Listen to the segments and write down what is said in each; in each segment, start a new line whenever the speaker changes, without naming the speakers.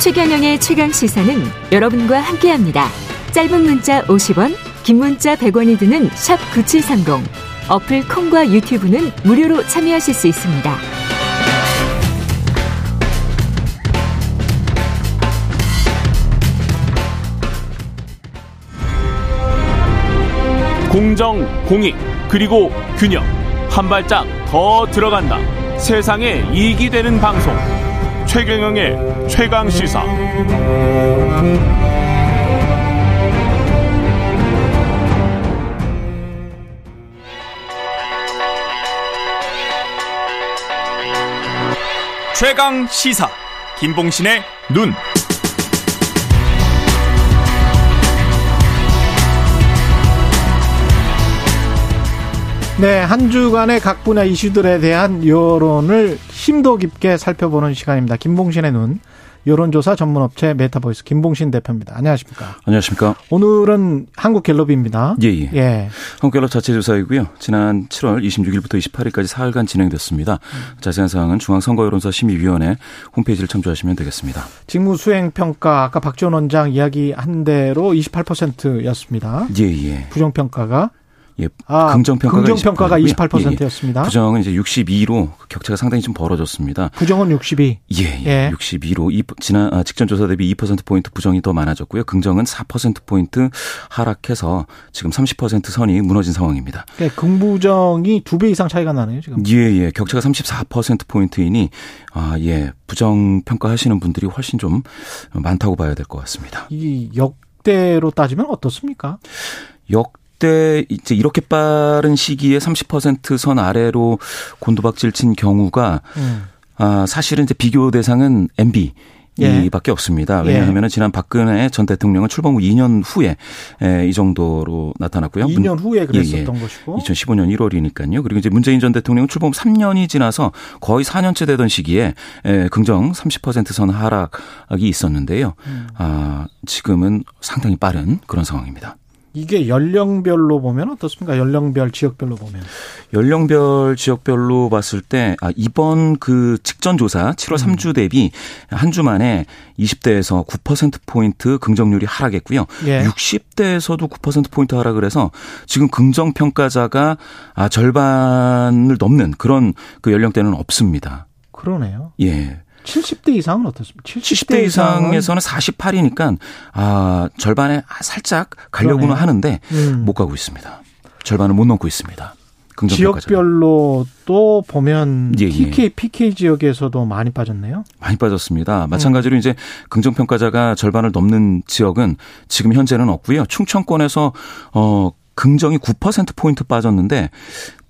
최경영의 최강 시사는 여러분과 함께합니다. 짧은 문자 50원, 긴 문자 100원이 드는 샵 9730. 어플 콩과 유튜브는 무료로 참여하실 수 있습니다.
공정, 공익, 그리고 균형. 한 발짝 더 들어간다. 세상에 이익이 되는 방송. 최경영의 최강 시사. 최강 시사. 김봉신의 눈.
네, 한 주간의 각 분야 이슈들에 대한 여론을 심도 깊게 살펴보는 시간입니다. 김봉신의 눈, 여론조사 전문업체 메타보이스 김봉신 대표입니다. 안녕하십니까?
안녕하십니까?
오늘은 한국갤럽입니다.
예, 예.
예.
한국갤럽 자체 조사이고요. 지난 7월 26일부터 28일까지 사흘간 진행됐습니다. 자세한 사항은 중앙선거여론조사 심의위원회 홈페이지를 참조하시면 되겠습니다.
직무 수행 평가 아까 박지원 원장 이야기한 대로 28%였습니다.
예, 예.
부정 평가가
예,
아,
긍정평가가
긍정평가가
28%고요.
28%였습니다.
예, 예. 부정은 이제 62로 격차가 상당히 좀 벌어졌습니다.
부정은 62.
예, 예.
예.
62로 이, 지난 아, 직전 조사 대비 2% 포인트 부정이 더 많아졌고요. 긍정은 4% 포인트 하락해서 지금 30% 선이 무너진 상황입니다.
그러니까 긍부정이 두 배 이상 차이가 나네요, 지금.
예, 예. 격차가 34% 포인트이니 아, 예. 부정 평가하시는 분들이 훨씬 좀 많다고 봐야 될 것 같습니다.
이 역대로 따지면 어떻습니까?
역 대 이제 이렇게 빠른 시기에 30%선 아래로 곤두박질 친 경우가
음.
아, 사실은 이제 비교 대상은 MB
예.
이밖에 없습니다. 왜냐하면 지난 박근혜 전 대통령은 출범 후 2년 후에 에, 이 정도로 나타났고요.
2년 후에 그랬었던
예, 예.
것이고.
2015년 1월이니까요. 그리고 이제 문재인 전 대통령은 출범 3년이 지나서 거의 4년째 되던 시기에 에, 긍정 30%선 하락이 있었는데요.
음.
아, 지금은 상당히 빠른 그런 상황입니다.
이게 연령별로 보면 어떻습니까? 연령별, 지역별로 보면.
연령별 지역별로 봤을 때 아, 이번 그 직전 조사 7월 3주 대비 한 주 만에 20대에서 9% 포인트 긍정률이 하락했고요.
예.
60대에서도 9% 포인트 하락을 해서 지금 긍정 평가자가 아 절반을 넘는 그런 그 연령대는 없습니다.
그러네요.
예.
70대 이상은 어떻습니까?
70대 이상에서는 48이니까 아 절반에 살짝 가려고는
그러네요.
하는데
음.
못 가고 있습니다. 절반을 못 넘고 있습니다.
지역별로 또 보면
예, 예.
PK, PK 지역에서도 많이 빠졌네요.
많이 빠졌습니다. 마찬가지로 이제 긍정평가자가 절반을 넘는 지역은 지금 현재는 없고요. 충청권에서 어 긍정이 9% 포인트 빠졌는데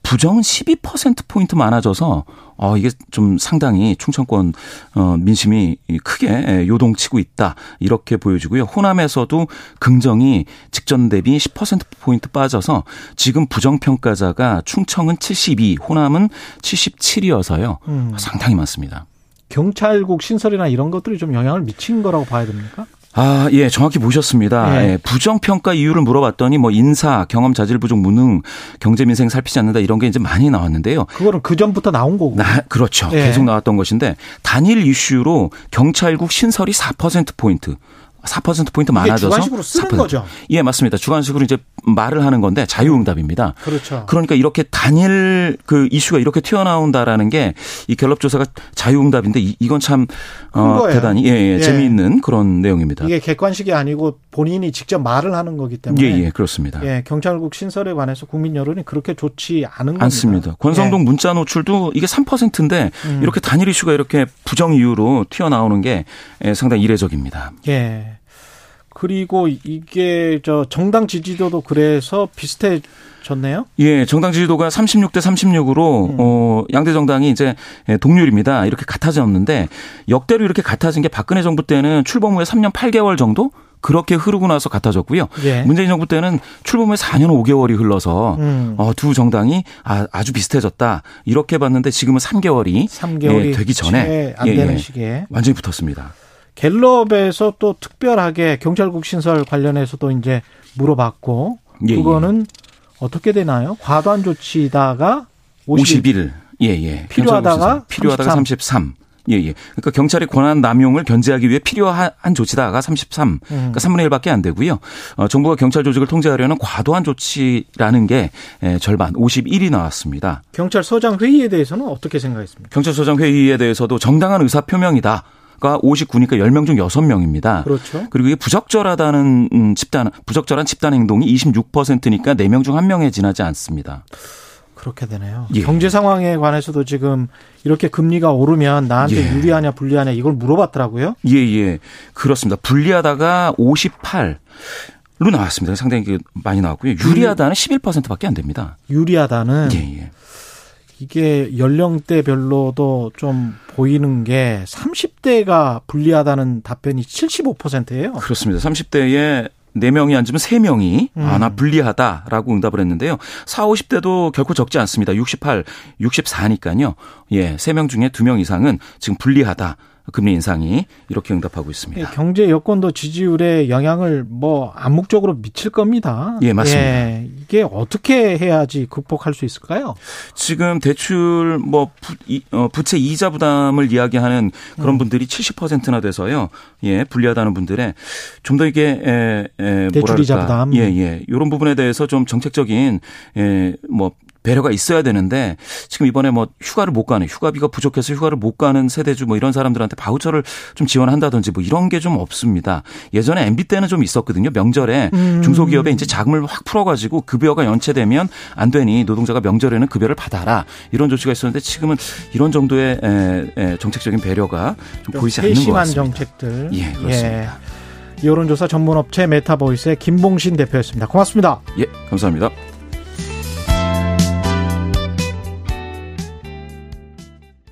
부정은 12% 포인트 많아져서 어 이게 좀 상당히 충청권 어 민심이 크게 요동치고 있다 이렇게 보여지고요. 호남에서도 긍정이 직전 대비 10% 포인트 빠져서 지금 부정 평가자가 충청은 72, 호남은 77이어서요.
음.
상당히 많습니다.
경찰국 신설이나 이런 것들이 좀 영향을 미친 거라고 봐야 됩니까?
아, 예, 정확히 보셨습니다.
예.
예, 부정평가 이유를 물어봤더니 뭐 인사, 경험, 자질 부족, 무능, 경제 민생 살피지 않는다 이런 게 이제 많이 나왔는데요.
그거는 그 전부터 나온 거고.
나, 그렇죠.
예.
계속 나왔던 것인데 단일 이슈로 경찰국 신설이 4%포인트. 4%포인트
이게
많아져서
주관식으로 쓰는
4%.
거죠.
예, 맞습니다. 주관식으로 이제 말을 하는 건데 자유응답입니다.
그렇죠.
그러니까 이렇게 단일 그 이슈가 이렇게 튀어나온다라는 게 이 갤럽 조사가 자유응답인데 이, 이건
참큰
어,
거예요.
대단히 예, 예,
예.
재미있는 그런 내용입니다.
이게 객관식이 아니고 본인이 직접 말을 하는 거기
예,
때문에
예, 그렇습니다.
예, 경찰국 신설에 관해서 국민 여론이 그렇게 좋지 않은 겁니다.
않습니다. 권성동 문자 노출도 이게 3%인데
음.
이렇게 단일 이슈가 이렇게 부정 이유로 튀어나오는 게 예, 상당히 이례적입니다.
예. 예. 그리고 이게 저 정당 지지도도 그래서 비슷해졌네요.
예, 정당 지지도가 36대 36으로
음.
어 양대 정당이 이제 예, 동률입니다. 이렇게 같아졌는데 역대로 이렇게 같아진 게 박근혜 정부 때는 출범 후에 3년 8개월 정도 그렇게 흐르고 나서 같아졌고요.
예.
문재인 정부 때는 출범 후에 4년 5개월이 흘러서
음.
어, 두 정당이 아, 아주 비슷해졌다. 이렇게 봤는데 지금은 3개월이
3개월이
예, 되기 전에
안
예,
되는
예.
시기에
완전히 붙었습니다.
갤럽에서 또 특별하게 경찰국 신설 관련해서도 이제 물어봤고
예,
그거는 어떻게 되나요? 과도한 조치다가 50,
51. 예, 예.
필요하다가
필요하다가 33. 예, 예. 그러니까 경찰이 권한 남용을 견제하기 위해 필요한 조치다가 33, 음. 그러니까 3분의 1밖에 안 되고요. 어, 정부가 경찰 조직을 통제하려는 과도한 조치라는 게 에, 절반, 51이 나왔습니다.
경찰서장 회의에 대해서는 어떻게 생각했습니까?
경찰서장 회의에 대해서도 정당한 의사 표명이다. 가 59니까 10명 중 6명입니다.
그렇죠.
그리고 이게 부적절하다는 음, 집단, 부적절한 집단 행동이 26%니까 4명 중 1명에 지나지 않습니다.
그렇게 되네요. 예. 경제 상황에 관해서도 지금 이렇게 금리가 오르면 나한테 예. 유리하냐 불리하냐 이걸 물어봤더라고요.
예, 예. 그렇습니다. 불리하다가 58. 로 나왔습니다. 상당히 많이 나왔고요. 유리하다는 11%밖에 안 됩니다.
유리하다는 예, 예. 이게 연령대별로도 좀 보이는 게 30대가 불리하다는 답변이 75%예요.
그렇습니다. 30대에 4명이 앉으면 3명이 음. 아, 나 불리하다라고 응답을 했는데요. 4, 50대도 결코 적지 않습니다. 68, 64니까요. 예, 3명 중에 2명 이상은 지금 불리하다. 금리 인상이 이렇게 응답하고 있습니다.
예, 경제 여건도 지지율에 영향을 뭐 암묵적으로 미칠 겁니다.
예, 맞습니다. 예,
이게 어떻게 해야지 극복할 수 있을까요?
지금 대출 뭐 부, 어, 부채 이자 부담을 이야기하는 그런 음. 분들이 70%나 돼서요. 예, 불리하다는 분들의 좀 더 이게 에, 에,
대출 이자 부담.
예, 예. 이런 부분에 대해서 좀 정책적인 에, 뭐 배려가 있어야 되는데 지금 이번에 뭐 휴가를 못 가는 휴가비가 부족해서 휴가를 못 가는 세대주 뭐 이런 사람들한테 바우처를 좀 지원한다든지 뭐 이런 게 좀 없습니다. 예전에 MB 때는 좀 있었거든요. 명절에 음. 중소기업에 이제 자금을 확 풀어가지고 급여가 연체되면 안 되니 노동자가 명절에는 급여를 받아라 이런 조치가 있었는데 지금은 이런 정도의 정책적인 배려가 좀 보이지 않는 것 같습니다.
정책들.
예, 그렇습니다.
예. 여론조사 전문업체 메타보이스의 김봉신 대표였습니다. 고맙습니다.
예, 감사합니다.